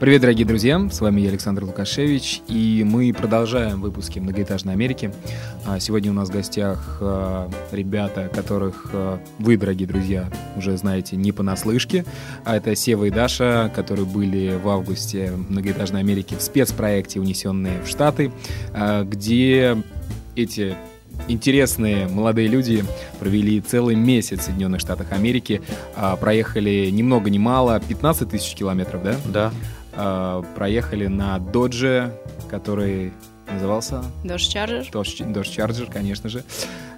Привет, дорогие друзья! С вами я, Александр Лукашевич, и мы продолжаем выпуски «Многоэтажной Америки». А, сегодня у нас в гостях а, ребята, которых а, вы, дорогие друзья, уже знаете не понаслышке. А это Сева и Даша, которые были в августе «Многоэтажной Америке» в спецпроекте «Унесенные в Штаты», где эти интересные молодые люди провели целый месяц в Соединенных Штатах Америки, проехали ни много ни мало, 15 тысяч километров, да? Да. Э, проехали на Додже, который назывался? Dodge Charger. Dodge, Dodge Charger, конечно же.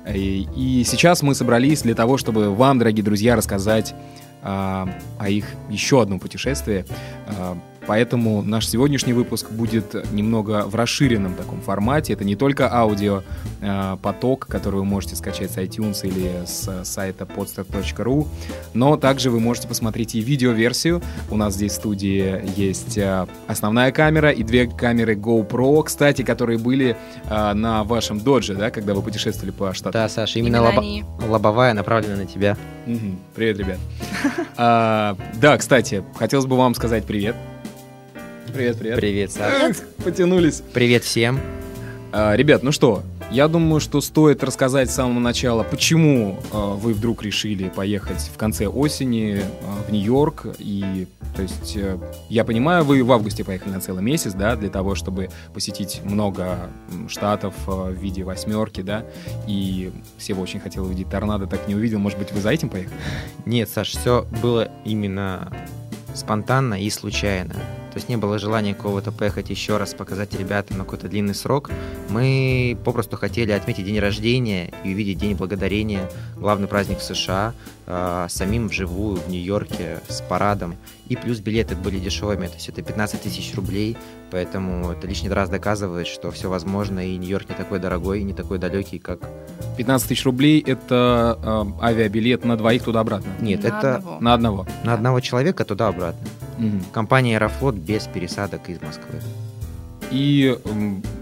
И, и сейчас мы собрались для того, чтобы вам, дорогие друзья, рассказать а, о их еще одном путешествии. А, Поэтому наш сегодняшний выпуск будет немного в расширенном таком формате. Это не только аудио э, поток, который вы можете скачать с iTunes или с сайта podster.ru, но также вы можете посмотреть и видеоверсию. У нас здесь в студии есть э, основная камера и две камеры GoPro, кстати, которые были э, на вашем додже, да, когда вы путешествовали по штату. Да, Саша, именно, именно лобо... лобовая направлена на тебя. Угу. Привет, ребят. а, да, кстати, хотелось бы вам сказать привет. Привет, привет. Привет, Саша. Потянулись. Привет всем. А, ребят, ну что, я думаю, что стоит рассказать с самого начала, почему э, вы вдруг решили поехать в конце осени э, в Нью-Йорк. И, то есть, э, я понимаю, вы в августе поехали на целый месяц, да, для того, чтобы посетить много штатов э, в виде восьмерки, да. И Сева очень хотел увидеть торнадо, так не увидел. Может быть, вы за этим поехали? Нет, Саш, все было именно спонтанно и случайно. То есть не было желания кого-то поехать еще раз, показать ребятам на какой-то длинный срок. Мы попросту хотели отметить день рождения и увидеть День Благодарения, главный праздник в США, э, самим вживую в Нью-Йорке с парадом. И плюс билеты были дешевыми, то есть это 15 тысяч рублей, поэтому это лишний раз доказывает, что все возможно, и Нью-Йорк не такой дорогой и не такой далекий, как... 15 тысяч рублей — это э, авиабилет на двоих туда-обратно? Нет, на это... Одного. На одного? На одного человека туда-обратно. Угу. Компания «Аэрофлот» без пересадок из Москвы. И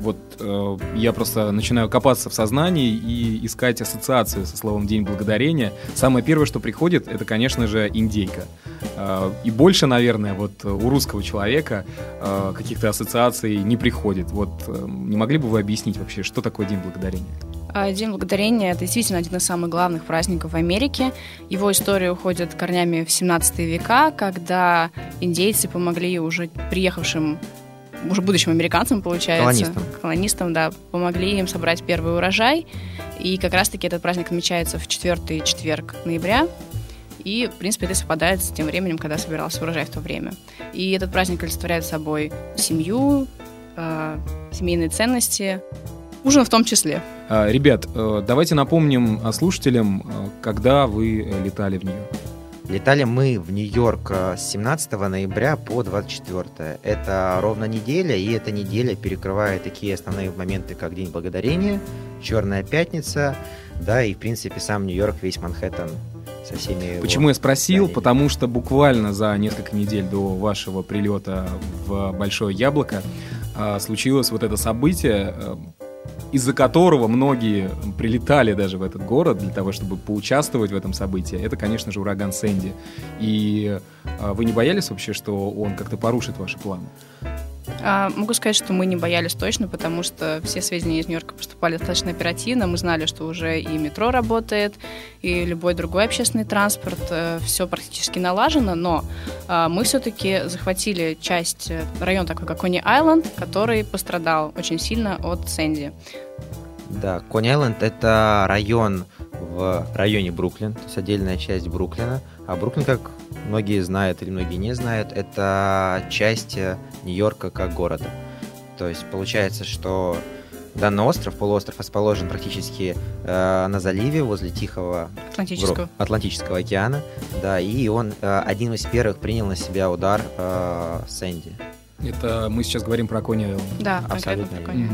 вот э, я просто начинаю копаться в сознании и искать ассоциацию со словом День благодарения. Самое первое, что приходит, это, конечно же, индейка. Э, и больше, наверное, вот у русского человека э, каких-то ассоциаций не приходит. Вот не могли бы вы объяснить вообще, что такое День благодарения? День Благодарения – это действительно один из самых главных праздников в Америке. Его история уходит корнями в 17 века, когда индейцы помогли уже приехавшим уже будущим американцам, получается. Колонистам. Колонистам, да. Помогли им собрать первый урожай. И как раз-таки этот праздник отмечается в четвертый четверг ноября. И, в принципе, это совпадает с тем временем, когда собирался урожай в то время. И этот праздник олицетворяет собой семью, э, семейные ценности, ужин в том числе. А, ребят, э, давайте напомним слушателям, э, когда вы э, летали в Нью-Йорк. Летали мы в Нью-Йорк с 17 ноября по 24. Это ровно неделя, и эта неделя перекрывает такие основные моменты, как День Благодарения, Черная Пятница, да, и, в принципе, сам Нью-Йорк, весь Манхэттен со всеми Почему я спросил? Зданиями. Потому что буквально за несколько недель до вашего прилета в Большое Яблоко случилось вот это событие, из-за которого многие прилетали даже в этот город для того, чтобы поучаствовать в этом событии, это, конечно же, ураган Сэнди. И а, вы не боялись вообще, что он как-то порушит ваши планы? А, могу сказать, что мы не боялись точно, потому что все сведения из Нью-Йорка поступали достаточно оперативно. Мы знали, что уже и метро работает, и любой другой общественный транспорт. Э, все практически налажено, но а, мы все-таки захватили часть, э, район такой, как Кони-Айленд, который пострадал очень сильно от Сэнди. Да, Кони-Айленд — это район в районе Бруклин, то есть отдельная часть Бруклина. А Бруклин, как многие знают или многие не знают, это часть Нью-Йорка как города. То есть получается, что данный остров, полуостров, расположен практически э, на заливе возле Тихого Атлантического. Атлантического океана, да, и он э, один из первых принял на себя удар э, Сэнди. Это мы сейчас говорим про Кони Да, абсолютно. Про Кони. Угу.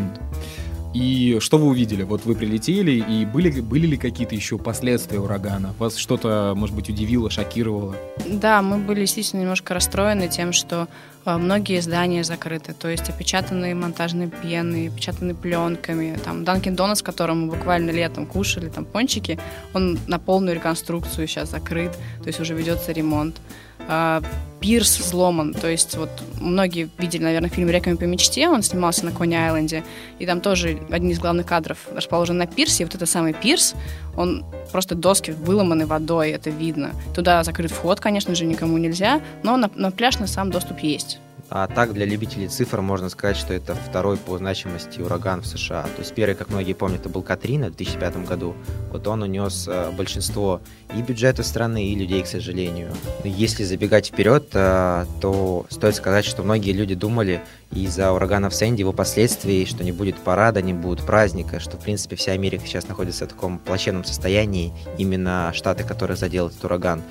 И что вы увидели? Вот вы прилетели, и были, были ли какие-то еще последствия урагана? Вас что-то, может быть, удивило, шокировало? Да, мы были действительно немножко расстроены тем, что э, многие здания закрыты, то есть опечатанные монтажной пеной, опечатаны пленками. Там Данкин Донатс, которым мы буквально летом кушали, там пончики, он на полную реконструкцию сейчас закрыт, то есть уже ведется ремонт. А, пирс взломан. То есть вот многие видели, наверное, фильм «Реквием по мечте», он снимался на Кони-Айленде, и там тоже один из главных кадров расположен на пирсе, и вот этот самый пирс, он просто доски выломаны водой, это видно. Туда закрыт вход, конечно же, никому нельзя, но на, на пляж на сам доступ есть. А так, для любителей цифр можно сказать, что это второй по значимости ураган в США. То есть первый, как многие помнят, это был Катрина в 2005 году. Вот он унес э, большинство и бюджета страны, и людей, к сожалению. Если забегать вперед, э, то стоит сказать, что многие люди думали из-за ураганов Сэнди, его последствий, что не будет парада, не будет праздника, что, в принципе, вся Америка сейчас находится в таком плачевном состоянии, именно штаты, которые задел этот ураган.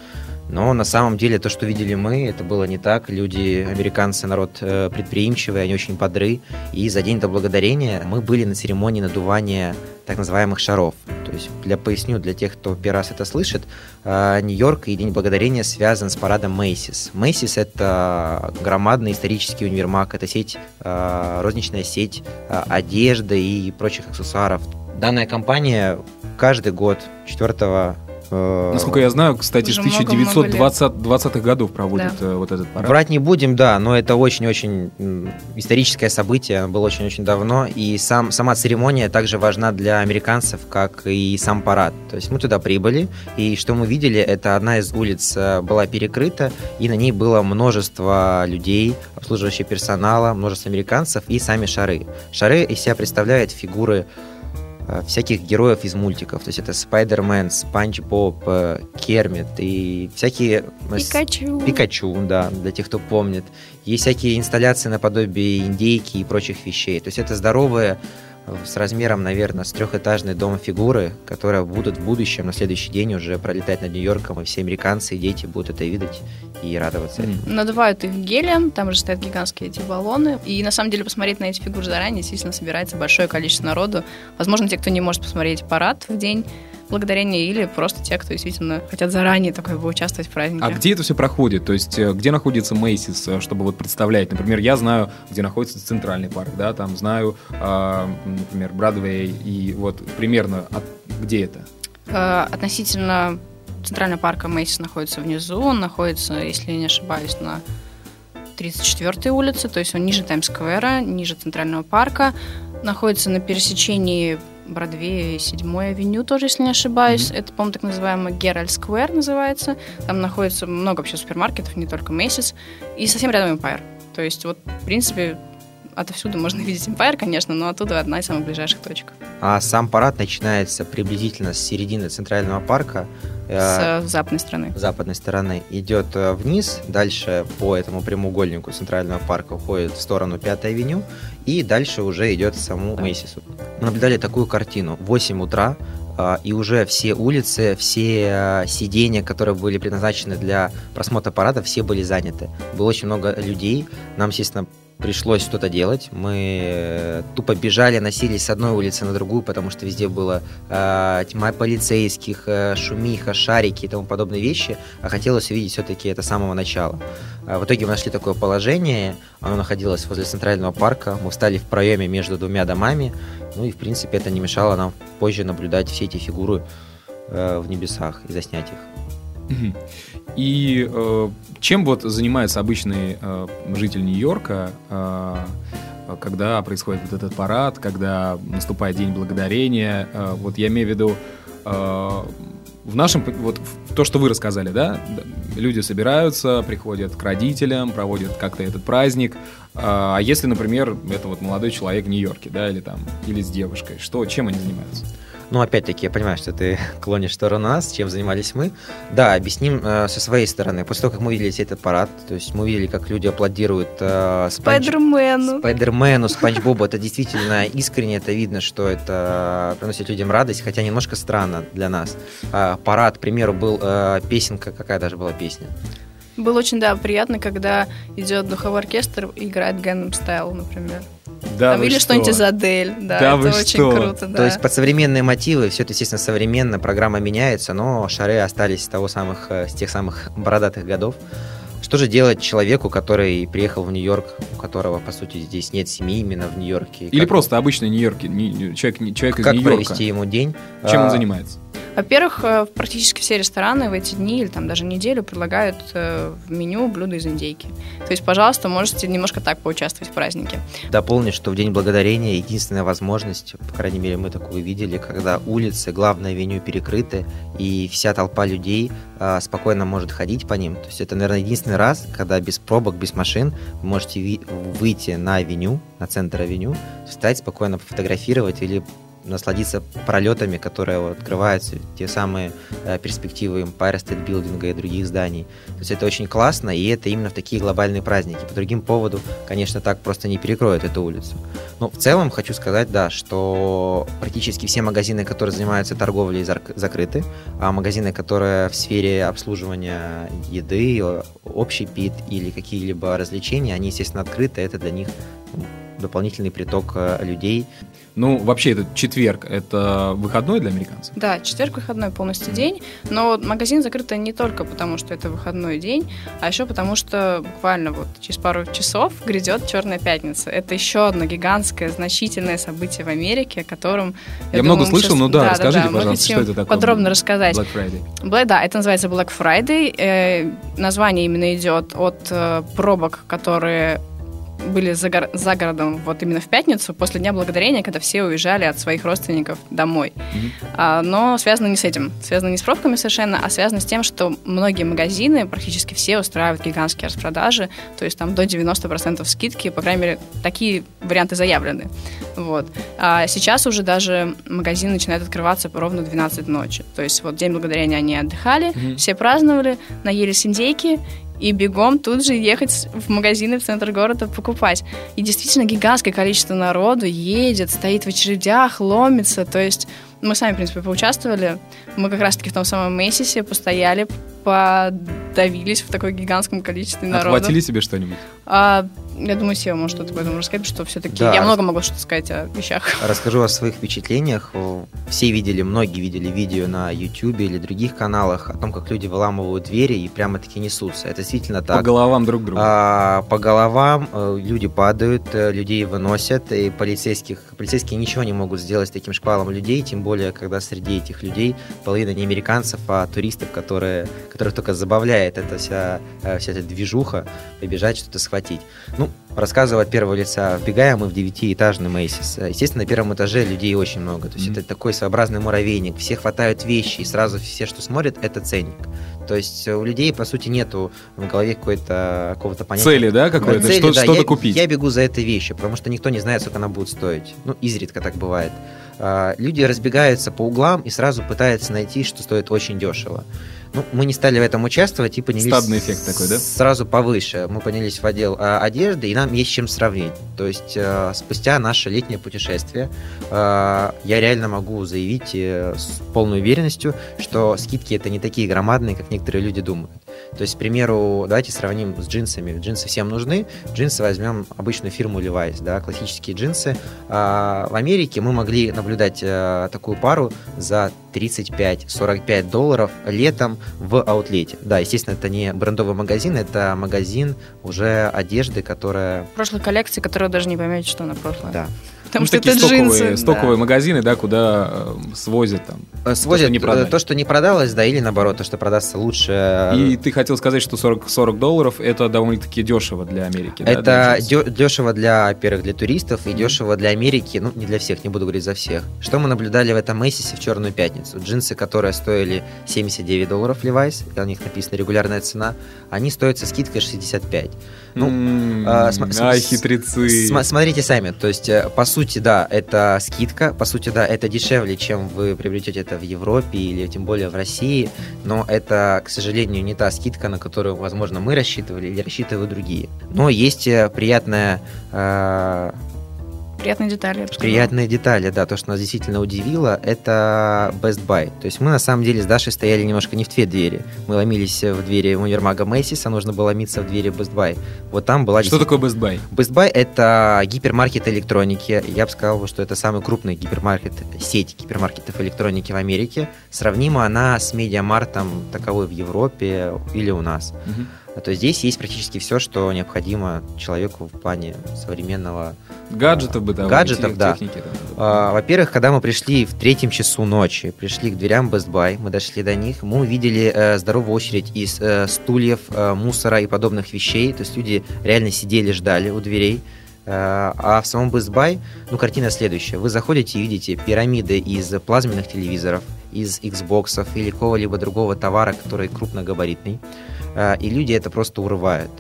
Но на самом деле то, что видели мы, это было не так. Люди, американцы, народ э, предприимчивый, они очень бодры. И за День до Благодарения мы были на церемонии надувания так называемых шаров. То есть, для поясню, для тех, кто первый раз это слышит, э, Нью-Йорк и День Благодарения связан с парадом Мейсис. Мейсис – это громадный исторический универмаг, это сеть, э, розничная сеть одежды и прочих аксессуаров. Данная компания каждый год 4 Э, Насколько я знаю, кстати, с 1920-х годов проводят да. Э, вот этот парад. Врать не будем, да, но это очень-очень историческое событие, было очень-очень давно, и сам, сама церемония также важна для американцев, как и сам парад. То есть мы туда прибыли, и что мы видели, это одна из улиц э, была перекрыта, и на ней было множество людей, обслуживающего персонала, множество американцев и сами шары. Шары из себя представляют фигуры Э, всяких героев из мультиков. То есть это Спайдермен, Спанч Боб, э, Кермит и всякие... Пикачу. Пикачу, да, для тех, кто помнит. Есть всякие инсталляции наподобие индейки и прочих вещей. То есть это здоровые с размером, наверное, с трехэтажный дом фигуры, которые будут в будущем, на следующий день уже пролетать над Нью-Йорком, и все американцы и дети будут это видеть и радоваться. Mm. Надувают их гелием, там же стоят гигантские эти баллоны, и на самом деле посмотреть на эти фигуры заранее действительно собирается большое количество народу. Возможно, те, кто не может посмотреть парад в день, благодарение или просто те, кто действительно хотят заранее такой бы участвовать в празднике. А где это все проходит? То есть э, где находится Мейсис, э, чтобы вот представлять? Например, я знаю, где находится Центральный парк, да, там знаю, э, например, Бродвей, и вот примерно от, где это? Э, относительно Центрального парка Мейсис находится внизу, он находится, если я не ошибаюсь, на 34-й улице, то есть он ниже Таймс-сквера, ниже Центрального парка, находится на пересечении Бродвея и 7 авеню тоже, если не ошибаюсь. Mm-hmm. Это, по-моему, так называемый Геральт Сквер называется. Там находится много вообще супермаркетов, не только Macy's. И совсем рядом Empire. То есть вот, в принципе, отовсюду можно видеть Empire, конечно, но оттуда одна из самых ближайших точек. А сам парад начинается приблизительно с середины центрального парка. Э, с западной стороны. Западной стороны. Идет э, вниз, дальше по этому прямоугольнику центрального парка уходит в сторону 5 авеню, и дальше уже идет саму да. Мейсису. Мы наблюдали такую картину. 8 утра, э, и уже все улицы, все сидения, которые были предназначены для просмотра парада, все были заняты. Было очень много людей. Нам, естественно, пришлось что-то делать. Мы э, тупо бежали, носились с одной улицы на другую, потому что везде было э, тьма полицейских, э, шумиха, шарики и тому подобные вещи, а хотелось увидеть все-таки это с самого начала. Э, в итоге мы нашли такое положение, оно находилось возле центрального парка, мы встали в проеме между двумя домами, ну и в принципе это не мешало нам позже наблюдать все эти фигуры э, в небесах и заснять их. И э, чем вот занимается обычный э, житель Нью-Йорка, э, когда происходит вот этот парад, когда наступает День Благодарения? Э, вот я имею в виду э, в нашем, вот в то, что вы рассказали, да, люди собираются, приходят к родителям, проводят как-то этот праздник. А если, например, это вот молодой человек в Нью-Йорке, да, или там, или с девушкой, что, чем они занимаются? Ну, опять-таки, я понимаю, что ты клонишь сторону нас, чем занимались мы. Да, объясним э, со своей стороны. После того, как мы видели этот парад, то есть мы видели, как люди аплодируют э, Спанч... Спайдермену. Спайдермену, Спанч Бобу. Это действительно искренне, это видно, что это приносит людям радость, хотя немножко странно для нас. Э, парад, к примеру, был э, песенка, какая даже была песня? Было очень, да, приятно, когда идет духовой оркестр и играет Gangnam Style, например. Да Там или что? что-нибудь из Адель. Да, Да это вы очень что? круто, да. То есть под современные мотивы, все это, естественно, современно, программа меняется, но шары остались с того самых, э, с тех самых бородатых годов. Что же делать человеку, который приехал в Нью-Йорк, у которого, по сути, здесь нет семьи именно в Нью-Йорке? Или Как- просто обычный Нью-Йорк, человек, человек из Как Нью-Йорка. провести ему день? Чем он А, занимается? Во-первых, э, практически все рестораны в эти дни или там даже неделю предлагают э, в меню блюда из индейки. То есть, пожалуйста, можете немножко так поучаствовать в празднике. Дополню, что в День Благодарения единственная возможность, по крайней мере, мы такую видели, когда улицы, главное авеню перекрыты, и вся толпа людей а, спокойно может ходить по ним. То есть это, наверное, единственный раз, когда без пробок, без машин вы можете выйти на авеню, на центр авеню, встать, спокойно пофотографировать или насладиться пролетами, которые вот открываются, те самые э, перспективы Empire State Building и других зданий. То есть это очень классно, и это именно в такие глобальные праздники. По другим поводу, конечно, так просто не перекроют эту улицу. Но в целом хочу сказать, да, что практически все магазины, которые занимаются торговлей, закрыты, а магазины, которые в сфере обслуживания еды, общий пит или какие-либо развлечения, они, естественно, открыты. Это для них дополнительный приток э, людей. Ну, вообще, этот четверг, это выходной для американцев? Да, четверг выходной полностью день, но магазин закрыт не только потому, что это выходной день, а еще потому, что буквально вот через пару часов грядет Черная пятница. Это еще одно гигантское, значительное событие в Америке, о котором Я думаю, много слышал, щас- ну да, расскажите, мы пожалуйста, хотим что это такое? Подробно рассказать. Black Friday. Black, да, это называется Black Friday. Э, название именно идет от э, пробок, которые были за, гор- за городом вот именно в пятницу, после Дня Благодарения, когда все уезжали от своих родственников домой. Мгм. А, но связано не с этим. Связано не с пробками совершенно, а связано с тем, что многие магазины, практически все, устраивают гигантские распродажи, то есть там до 90% скидки, по крайней мере, такие варианты заявлены. Вот. А сейчас уже даже магазины начинают открываться ровно в 12 ночи. То есть вот День Благодарения они отдыхали, Мгм. все праздновали, наелись индейки, и бегом тут же ехать в магазины в центр города покупать. И действительно гигантское количество народу едет, стоит в очередях, ломится. То есть мы сами, в принципе, поучаствовали. Мы как раз-таки в том самом Мейсисе постояли, подавились в таком гигантском количестве народа. Отхватили себе что-нибудь? А, я думаю, Сева может что-то об этом рассказать, потому что все-таки Да. я много могу что-то сказать о вещах. Расскажу о своих впечатлениях. Все видели, многие видели видео на YouTube или других каналах о том, как люди выламывают двери и прямо-таки несутся. Это действительно По так. головам друг друга. А, по головам э, люди падают, э, людей выносят, и полицейских, полицейские ничего не могут сделать с таким шквалом людей, тем более, когда среди этих людей половина не американцев, а туристов, которые, которых только забавляет эта вся, э, вся эта движуха, побежать что-то схватить. Ну, рассказываю от первого лица. Вбегаем мы в девятиэтажный Мейсис. Естественно, на первом этаже людей очень много. То есть Мгм. это такой своеобразный муравейник. Все хватают вещи, и сразу все, что смотрят, это ценник. То есть у людей, по сути, нету в голове какой-то какого-то понятия. Цели, да, какой-то? Цели, Что- да, Что-то я, купить. Я бегу за этой вещью, потому что никто не знает, сколько она будет стоить. Ну, изредка так бывает. А, Люди разбегаются по углам и сразу пытаются найти, что стоит очень дешево. Ну, мы не стали в этом участвовать и поднялись Стадный эффект такой, да? сразу повыше. Мы поднялись в отдел а, одежды, и нам есть чем сравнить. То есть э, спустя наше летнее путешествие э, я реально могу заявить э, с полной уверенностью, что скидки это не такие громадные, как некоторые люди думают. То есть, к примеру, давайте сравним с джинсами. Джинсы всем нужны. Джинсы возьмем обычную фирму Levi's, да, классические джинсы. А в Америке мы могли наблюдать э, такую пару за 35-45 долларов летом в аутлете. Да, естественно, это не брендовый магазин, это магазин уже одежды, которая... Прошлой коллекции, которую даже не поймете, что она прошлая. Да. Потому Ну, что такие это стоковые, джинсы. да. стоковые магазины, да, куда э, свозят там. Э, Свозят что не э, продали. то, что не продалось, да, или наоборот, то, что продастся лучше. И ты хотел сказать, что 40, 40 долларов это довольно-таки дешево для Америки. да, для Это джинсов? дё- дешево для, во-первых, для туристов и Мгм. дешево для Америки, ну, не для всех, не буду говорить за всех. Что мы наблюдали в этом Мейсисе в Черную пятницу? Джинсы, которые стоили 79 долларов Levi's, и на них написана регулярная цена, они стоят со скидкой 65. Ну, а, см- Ай, хитрецы. См- смотрите сами, то есть, по сути, да, это скидка, по сути, да, это дешевле, чем вы приобретете это в Европе или тем более в России, но это, к сожалению, не та скидка, на которую, возможно, мы рассчитывали или рассчитывают другие. Но есть э, приятная э, Приятные детали, я бы сказала. Приятные детали, да, то, что нас действительно удивило, это Best Buy. То есть мы на самом деле с Дашей стояли немножко не в две двери. Мы ломились в двери универмага Мэйсис, а нужно было ломиться в двери Best Buy. Вот там была... Что такое Best Buy? Best Buy это гипермаркет электроники. Я бы сказал, что это самый крупный гипермаркет, сеть гипермаркетов электроники в Америке. Сравнима она с Медиамартом таковой в Европе или у нас. Мгм. То есть здесь есть практически все, что необходимо человеку в плане современного Гаджетов бытовых, Гаджетов, тех- да. техники. а, Во-первых, когда мы пришли в третьем часу ночи, пришли к дверям Best Buy, мы дошли до них, мы увидели э, здоровую очередь из э, стульев, э, мусора и подобных вещей. То есть люди реально сидели, ждали у дверей. Э, а в самом Best Buy, ну, картина следующая. Вы заходите и видите пирамиды из плазменных телевизоров, из Xbox или какого-либо другого товара, который крупногабаритный. Э, и люди это просто урывают.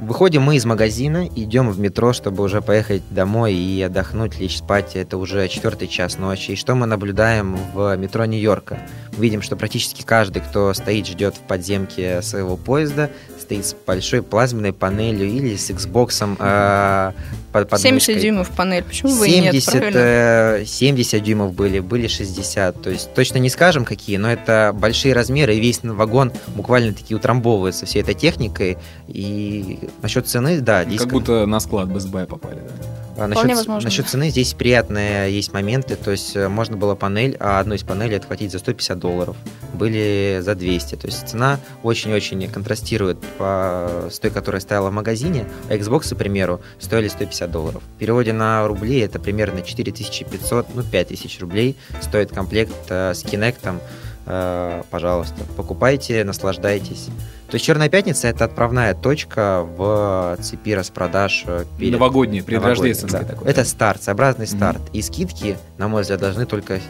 Выходим мы из магазина, идем в метро, чтобы уже поехать домой и отдохнуть, лечь спать. Это уже четвертый час ночи. И что мы наблюдаем в метро Нью-Йорка? Видим, что практически каждый, кто стоит, ждет в подземке своего поезда, стоит с большой плазменной панелью или с Xbox э, под, под 70 мышкой. дюймов панель, почему бы и нет, 70, э, 70 дюймов были, были 60. То есть точно не скажем какие, но это большие размеры, и весь вагон буквально таки утрамбовывается всей этой техникой. И насчет цены, да, здесь Как будто на склад Best Buy попали, да? А, Вполне насчет, возможно. насчет цены здесь приятные есть моменты. То есть э, можно было панель, а одну из панелей отхватить за 150 долларов. Были за 200. То есть цена очень-очень контрастирует по, с той, которая стояла в магазине. А Xbox, к примеру, стоили 150 долларов. В переводе на рубли это примерно 4500, ну 5000 рублей стоит комплект э, с Kinect. Э, пожалуйста, покупайте, наслаждайтесь. То есть Черная пятница это отправная точка в цепи распродаж э, перед Новогодний, предрождественский да. такой. Это старт, своеобразный Мгм. старт. И скидки, на мой взгляд, должны только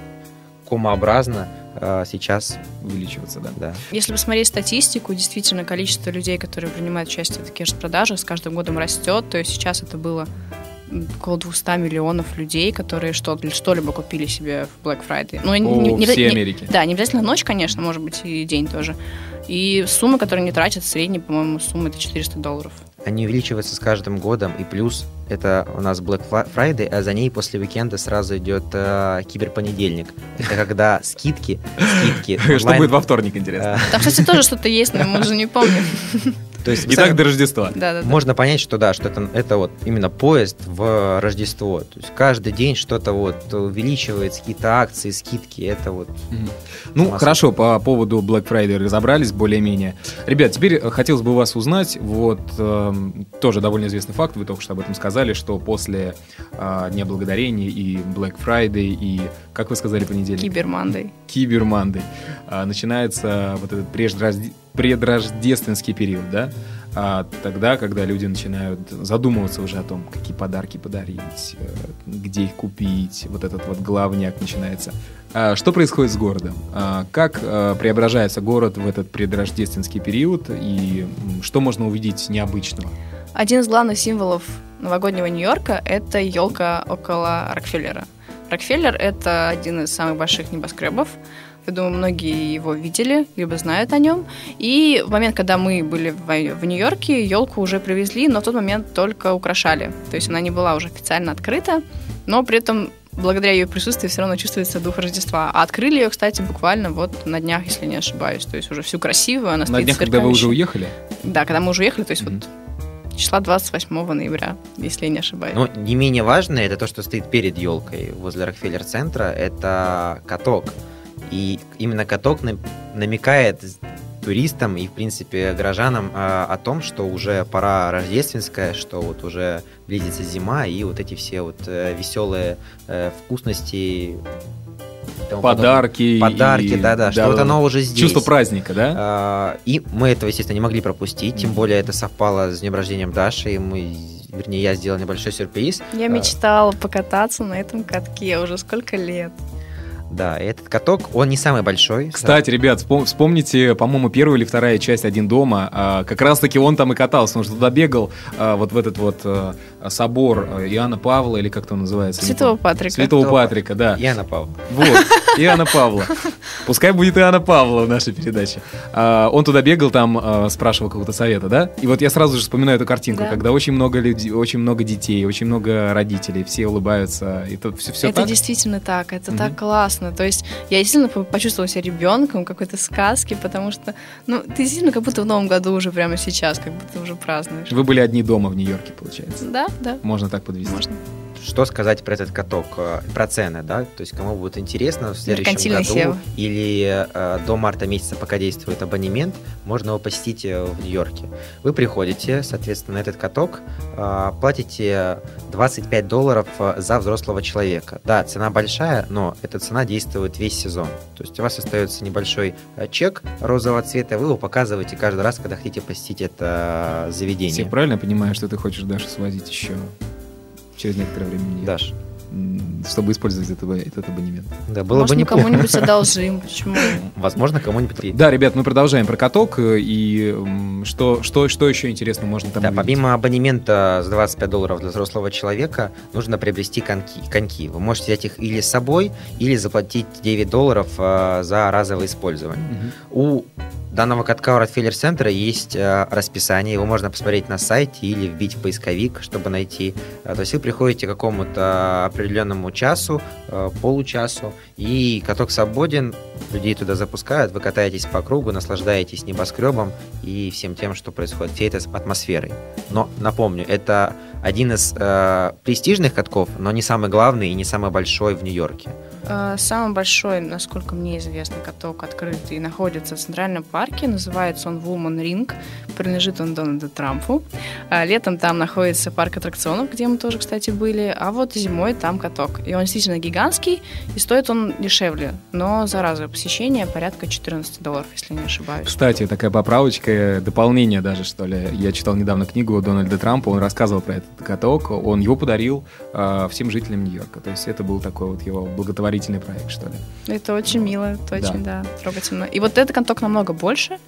комообразно э, сейчас, увеличиваться, да. да. Если посмотреть статистику, действительно количество людей, которые принимают участие в таких распродажах, с каждым годом растет. То есть сейчас это было около 200 миллионов людей, которые что- что-либо купили себе в Black Friday. Ну, По не- не- всей не- Америке. Да, не обязательно ночь, конечно, может быть, и день тоже. И суммы, которые не тратят, средняя, по-моему, сумма это 400 долларов. Они увеличиваются с каждым годом, и плюс это у нас Black Fri- Friday, а за ней после уикенда сразу идет э, киберпонедельник. Это когда скидки, скидки. Что будет во вторник, интересно? э, Там, кстати, тоже что-то есть, но мы уже не помним. То есть, И так до Рождества. Да, да, да. можно понять, что да, что это, это вот именно поезд в Рождество. То есть каждый день что-то вот увеличивается, какие-то акции, скидки. Это вот. Ну, Масса. хорошо, по поводу Black Friday разобрались более-менее. Ребят, теперь э, хотелось бы вас узнать, вот эм, тоже довольно известный факт, вы только что об этом сказали, что после а, Дня Благодарения и Black Friday, и, как вы сказали, понедельник? Кибермандой. Кибер Monday, а, начинается вот этот предрожде- предрождественский период, да? А, тогда, когда люди начинают задумываться уже о том, какие подарки подарить, э, где их купить, вот этот вот главняк начинается. А, что происходит с городом? А, как э, преображается город в этот предрождественский период и что можно увидеть необычного? Один из главных символов новогоднего Нью-Йорка – это елка около Рокфеллера. Рокфеллер – это один из самых больших небоскребов. Я думаю, многие его видели, либо знают о нем. И в момент, когда мы были в, в Нью-Йорке, елку уже привезли, но в тот момент только украшали. То есть она не была уже официально открыта, но при этом благодаря ее присутствию все равно чувствуется дух Рождества. А открыли ее, кстати, буквально вот на днях, если не ошибаюсь. То есть уже всю красивую, она На стоит днях, когда вы уже уехали? Да, когда мы уже уехали, то есть Мгм. вот числа 28 ноября, если я не ошибаюсь. Но не менее важное, это то, что стоит перед елкой возле Рокфеллер-центра, это каток. И именно каток нам- намекает туристам и, в принципе, горожанам а, о том, что уже пора рождественская, что вот уже близится зима, и вот эти все вот э, веселые э, вкусности Подарки. Подарки, и- да-да, что вот оно уже здесь. Чувство праздника, да? А, И мы этого, естественно, не могли пропустить, тем более это совпало с днем рождения Даши, и мы, вернее, я сделал небольшой сюрприз. Я А, мечтала покататься на этом катке уже сколько лет. Да, и этот каток, он не самый большой. Кстати, ребят, вспом- вспомните, по-моему, первая или вторая часть «Один дома». а, Как раз-таки он там и катался, потому что туда бегал а, вот в этот вот а, собор Иоанна Павла, или как там называется? Святого. Патрика. Святого Патрика, да. Я напал. Вот, Иоанна Павла. Пускай будет и Анна Павлова в нашей передаче. А, он туда бегал, там а, спрашивал какого-то совета, да? И вот я сразу же вспоминаю эту картинку, Да. когда очень много людей, очень много детей, очень много родителей, все улыбаются. Это все, все это так? действительно так, это Мгм. так классно. То есть я действительно по- почувствовала себя ребенком какой-то сказки, потому что, ну, ты действительно как будто в Новом году уже прямо сейчас, как будто уже празднуешь. Вы были одни дома в Нью-Йорке, получается. Да, да, Можно так подвести. можно. Что сказать про этот каток? Э, Про цены, да? То есть кому будет интересно в следующем году SEO. или э, до марта месяца, пока действует абонемент, можно его посетить э, в Нью-Йорке. Вы приходите, соответственно, на этот каток, э, платите 25 долларов э, за взрослого человека. Да, цена большая, но эта цена действует весь сезон. То есть у вас остается небольшой чек розового цвета, вы его показываете каждый раз, когда хотите посетить это заведение. Я правильно понимаю, что ты хочешь Дашу свозить еще через некоторое время? в Нью-Йорк? Даш, М, Чтобы использовать этот, этот абонемент. да, было Может, бы неплохо. кому-нибудь одолжим, почему? Возможно, кому-нибудь Да, ребят, мы продолжаем про каток. э, И что, что, что еще интересно можно там Да, увидеть? помимо абонемента с 25 долларов для взрослого человека, нужно приобрести коньки. коньки. Вы можете взять их или с собой, или заплатить 9 долларов э, за разовое использование. Мгм. У данного катка у Ротфеллер центра есть э, расписание, его можно посмотреть на сайте или вбить в поисковик, чтобы найти. Э, То есть вы приходите к какому-то определенному часу, э, получасу, и каток свободен, людей туда запускают, вы катаетесь по кругу, наслаждаетесь небоскребом и всем тем, что происходит, всей этой атмосферой. Но напомню, это один из э, престижных катков, но не самый главный и не самый большой в Нью-Йорке. Э, Самый большой, насколько мне известно, каток открытый находится в Центральном парке. Называется он Woman Ring. Принадлежит он Дональду Трампу. А Летом там находится парк аттракционов, где мы тоже, кстати, были. А вот зимой там каток. И он действительно гигантский, и стоит он дешевле. Но за разовое посещение порядка 14 долларов, если не ошибаюсь. Кстати, такая поправочка, э, дополнение даже, что ли. Я читал недавно книгу Дональда Трампа, он рассказывал про этот каток. Он его подарил э, всем жителям Нью-Йорка. То есть это был такой вот его благотворительный проект, что ли. Это очень мило, это очень, да, трогательно. И вот этот каток намного больше,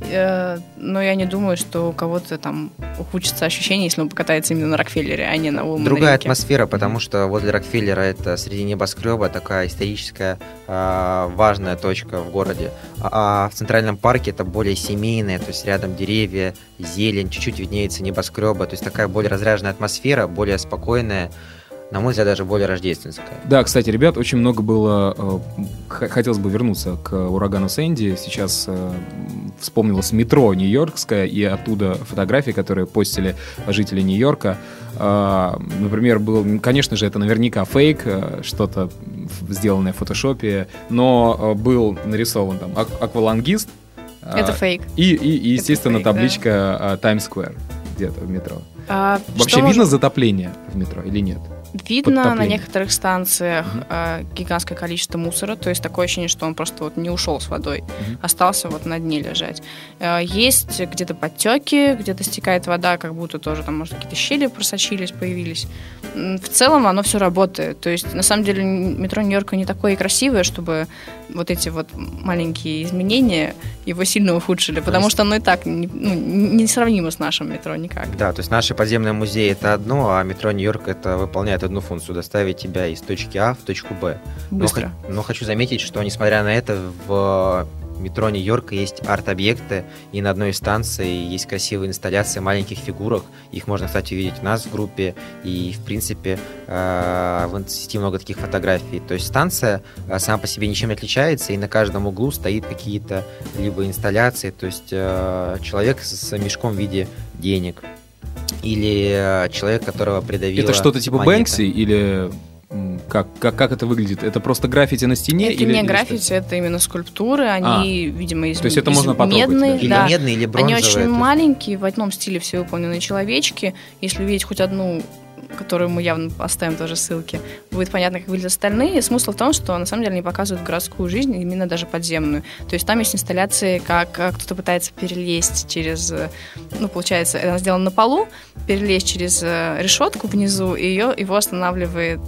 э, но я не думаю, что у кого-то там ухудшится ощущение, если он покатается именно на Рокфеллере, а не на Уолман Другая Ринге. атмосфера, потому что возле Рокфеллера это среди небоскреба такая историческая а, важная точка в городе. А, а в Центральном парке это более семейная, то есть рядом деревья, зелень, чуть-чуть виднеется небоскреба, то есть такая более разряженная атмосфера, более спокойная, на мой взгляд, даже более рождественская. Да, кстати, ребят, очень много было... э, Хотелось бы вернуться к урагану Сэнди. Сейчас э, вспомнилось метро Нью-Йоркское, и оттуда фотографии, которые постили жители Нью-Йорка. А, Например, был, конечно же, это наверняка фейк, э, что-то сделанное в фотошопе, но был нарисован там ак- аквалангист. а, Это фейк. И, и, и, естественно, фейк, да. табличка а, Times Square где-то в метро. А Вообще видно можно- затопление в метро или нет? Видно на некоторых станциях Мгм. э, гигантское количество мусора, то есть такое ощущение, что он просто вот не ушел с водой, Мгм. остался вот на дне лежать. Э, есть где-то подтеки, где-то стекает вода, как будто тоже там, может, какие-то щели просочились, появились. В целом оно все работает. То есть, на самом деле, метро Нью-Йорка не такое и красивое, чтобы вот эти вот маленькие изменения его сильно ухудшили, потому есть- что оно и так не, ну, несравнимо с нашим метро никак. Да, то есть наши подземные музеи это одно, а метро Нью-Йорк это выполняет одну функцию доставить тебя из точки А в точку Б. Но, Быстро. хо- но хочу заметить, что несмотря на это, в метро Нью-Йорка есть арт-объекты, и на одной из станций есть красивые инсталляции маленьких фигурок. Их можно, кстати, увидеть у нас в группе, и, в принципе, э, в сети много таких фотографий. То есть станция э, сама по себе ничем не отличается, и на каждом углу стоит какие-то либо инсталляции, то есть э, человек с мешком в виде денег, или человек, которого придавило Это что-то типа монета. Бэнкси или как, как, как это выглядит? Это просто граффити на стене? Это или, не или граффити, это именно скульптуры. Они, видимо, из, То есть это из можно потрогать медной? Или да. медный, или бронзовый. Они очень маленькие, в одном стиле все выполнены человечки. Если увидеть хоть одну которую мы явно оставим тоже ссылки, будет понятно, как выглядят остальные. Смысл в том, что на самом деле они показывают городскую жизнь, именно даже подземную. То есть там есть инсталляции, как э, кто-то пытается перелезть через, э, ну, получается, она сделана на полу, перелезть через э, решетку внизу, и ее, его останавливает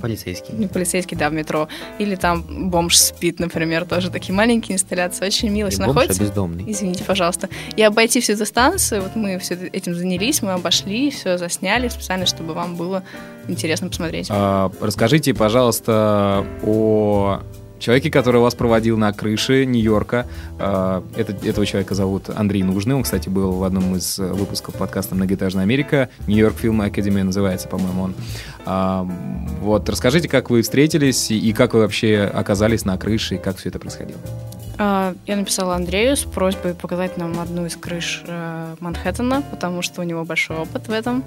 Полицейский. не полицейский, да, в метро. Или там бомж спит, например, тоже такие маленькие инсталляции. Очень мило. И Если бомж, находится, бездомный. извините, пожалуйста. И обойти всю эту станцию, вот мы все этим занялись, мы обошли, все засняли специально, чтобы вам было интересно посмотреть. А, расскажите, пожалуйста, о человеке, который вас проводил на крыше Нью-Йорка. А, это, этого человека зовут Андрей Нужный. Он, кстати, был в одном из выпусков подкаста «Многоэтажная Америка». Нью-Йорк Фильм Академия называется, по-моему, он. А, вот, расскажите, как вы встретились и как вы вообще оказались на крыше, и как все это происходило. А, я написала Андрею с просьбой показать нам одну из крыш э, Манхэттена, потому что у него большой опыт в этом.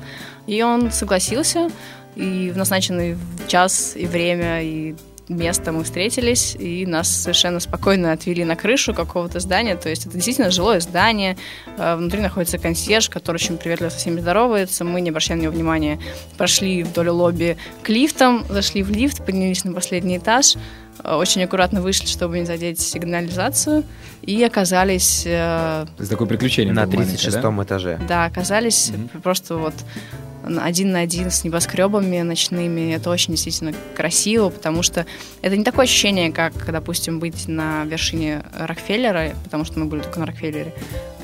И он согласился, и в назначенный час и время, и место мы встретились, и нас совершенно спокойно отвели на крышу какого-то здания. То есть это действительно жилое здание. Э, внутри находится консьерж, который очень приветливо со всеми здоровается. Мы, не обращая на него внимания, прошли вдоль лобби к лифтам, зашли в лифт, поднялись на последний этаж, очень аккуратно вышли, чтобы не задеть сигнализацию, и оказались... Э, такое приключение На 36-м да? этаже. Да, оказались mm-hmm. просто вот один на один с небоскребами ночными. Это очень действительно красиво, потому что это не такое ощущение, как, допустим, быть на вершине Рокфеллера, потому что мы были только на Рокфеллере.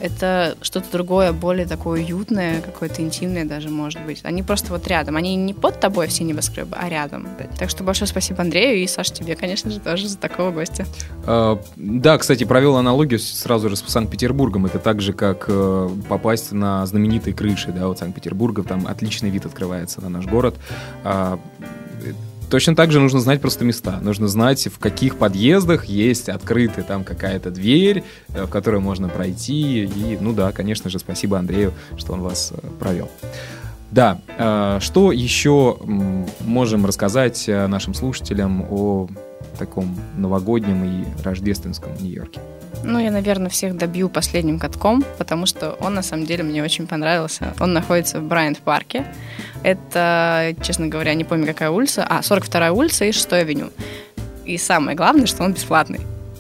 Это что-то другое, более такое уютное, какое-то интимное даже, может быть. Они просто вот рядом. Они не под тобой все небоскребы, а рядом. Так что большое спасибо Андрею и, Саш, тебе, конечно же, тоже за такого гостя. А, да, кстати, провел аналогию сразу же с Санкт-Петербургом. Это так же, как э, попасть на знаменитые крыши, да, вот Санкт-Петербурга. Там отличный вид открывается на наш город. А, Точно так же нужно знать просто места. Нужно знать, в каких подъездах есть открытая там какая-то дверь, э, в которую можно пройти. И, ну да, конечно же, спасибо Андрею, что он вас э, провел. Да, э, что еще можем рассказать нашим слушателям о таком новогоднем и рождественском Нью-Йорке? Ну, я, наверное, всех добью последним катком, потому что он, на самом деле, мне очень понравился. Он находится в Брайант-парке. Это, честно говоря, не помню, какая улица. А, 42-я улица и 6 авеню. И самое главное, что он бесплатный.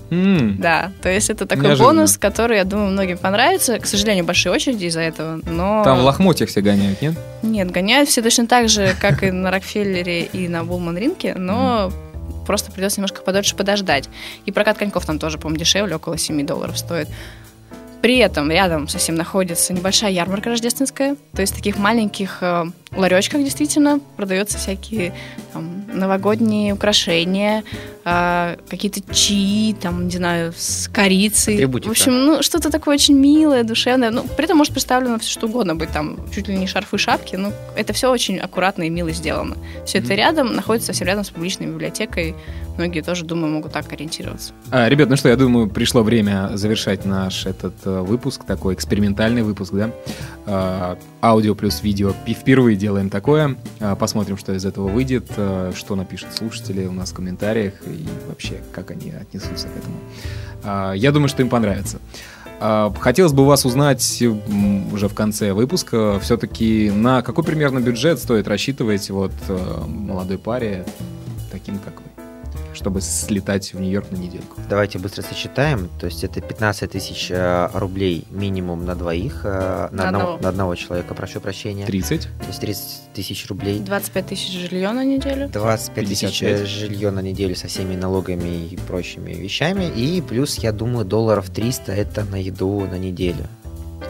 Mm. Да, то есть это такой Неожиданно. бонус, который, я думаю, многим понравится. К сожалению, большие очереди из-за этого, но... Там в лохмотьях все гоняют, нет? Нет, гоняют все точно так же, как и на Рокфеллере и на Булман-ринке, но mm. Просто придется немножко подольше подождать. И прокат коньков там тоже, по-моему, дешевле, около 7 долларов стоит. При этом рядом совсем находится небольшая ярмарка рождественская, то есть в таких маленьких э, ларечках действительно продаются всякие там, новогодние украшения, э, какие-то чаи, там, не знаю, с корицей. Атрибутика. В общем, ну, что-то такое очень милое, душевное. Ну, при этом может представлено все что угодно быть, там, чуть ли не шарфы, шапки. Ну, это все очень аккуратно и мило сделано. Все mm-hmm. это рядом, находится совсем рядом с публичной библиотекой. Многие тоже, думаю, могут так ориентироваться. А, ребят, ну что, я думаю, пришло время завершать наш этот э, выпуск, такой экспериментальный выпуск, да? А, аудио плюс видео. Впервые делаем такое. А, посмотрим, что из этого выйдет, а, что напишут слушатели у нас в комментариях и вообще, как они отнесутся к этому. А, я думаю, что им понравится. Хотелось бы вас узнать уже в конце выпуска, все-таки на какой примерно бюджет стоит рассчитывать вот молодой паре, таким как вы? Чтобы слетать в Нью-Йорк на недельку. Давайте быстро сосчитаем. То есть это 15 тысяч э, рублей минимум на двоих, э, на, на, одного. Одного, на одного человека, прошу прощения. 30? То есть 30 тысяч рублей. 25 тысяч жилье на неделю. 25 тысяч э, жилье на неделю со всеми налогами и прочими вещами. И плюс, я думаю, долларов 300 это на еду на неделю.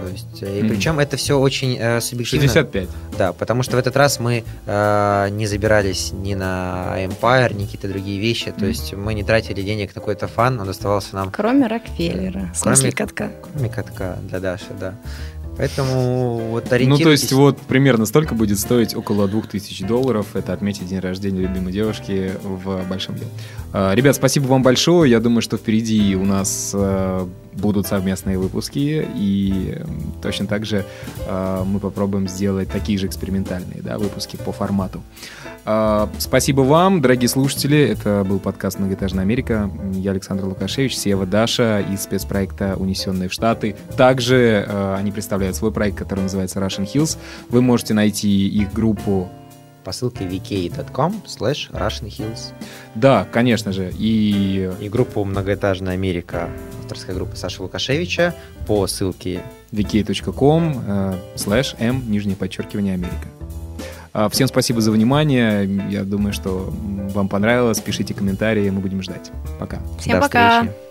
То есть, mm. и причем это все очень э, субъективно. 65. Да, потому что в этот раз мы э, не забирались ни на Empire, ни какие-то другие вещи. Mm. То есть мы не тратили денег на какой-то фан, он оставался нам. Кроме Рокфеллера, в смысле катка. Кроме катка для Даши, да. Поэтому вот Ну, то есть вот примерно столько будет стоить около 2000 долларов. Это отметить день рождения любимой девушки в Большом деле. А, ребят, спасибо вам большое. Я думаю, что впереди у нас а, будут совместные выпуски, и точно так же а, мы попробуем сделать такие же экспериментальные да, выпуски по формату. А, спасибо вам, дорогие слушатели. Это был подкаст «Многоэтажная Америка». Я Александр Лукашевич, Сева Даша из спецпроекта «Унесенные в Штаты». Также а, они представляют свой проект, который называется Russian Hills. Вы можете найти их группу по ссылке vk.com slash Russian Hills. Да, конечно же. И... и группу «Многоэтажная Америка», авторская группа Саши Лукашевича по ссылке vk.com э, slash m, нижнее подчеркивание, Америка. А, всем спасибо за внимание. Я думаю, что вам понравилось. Пишите комментарии, мы будем ждать. Пока. Всем До пока. Встречи.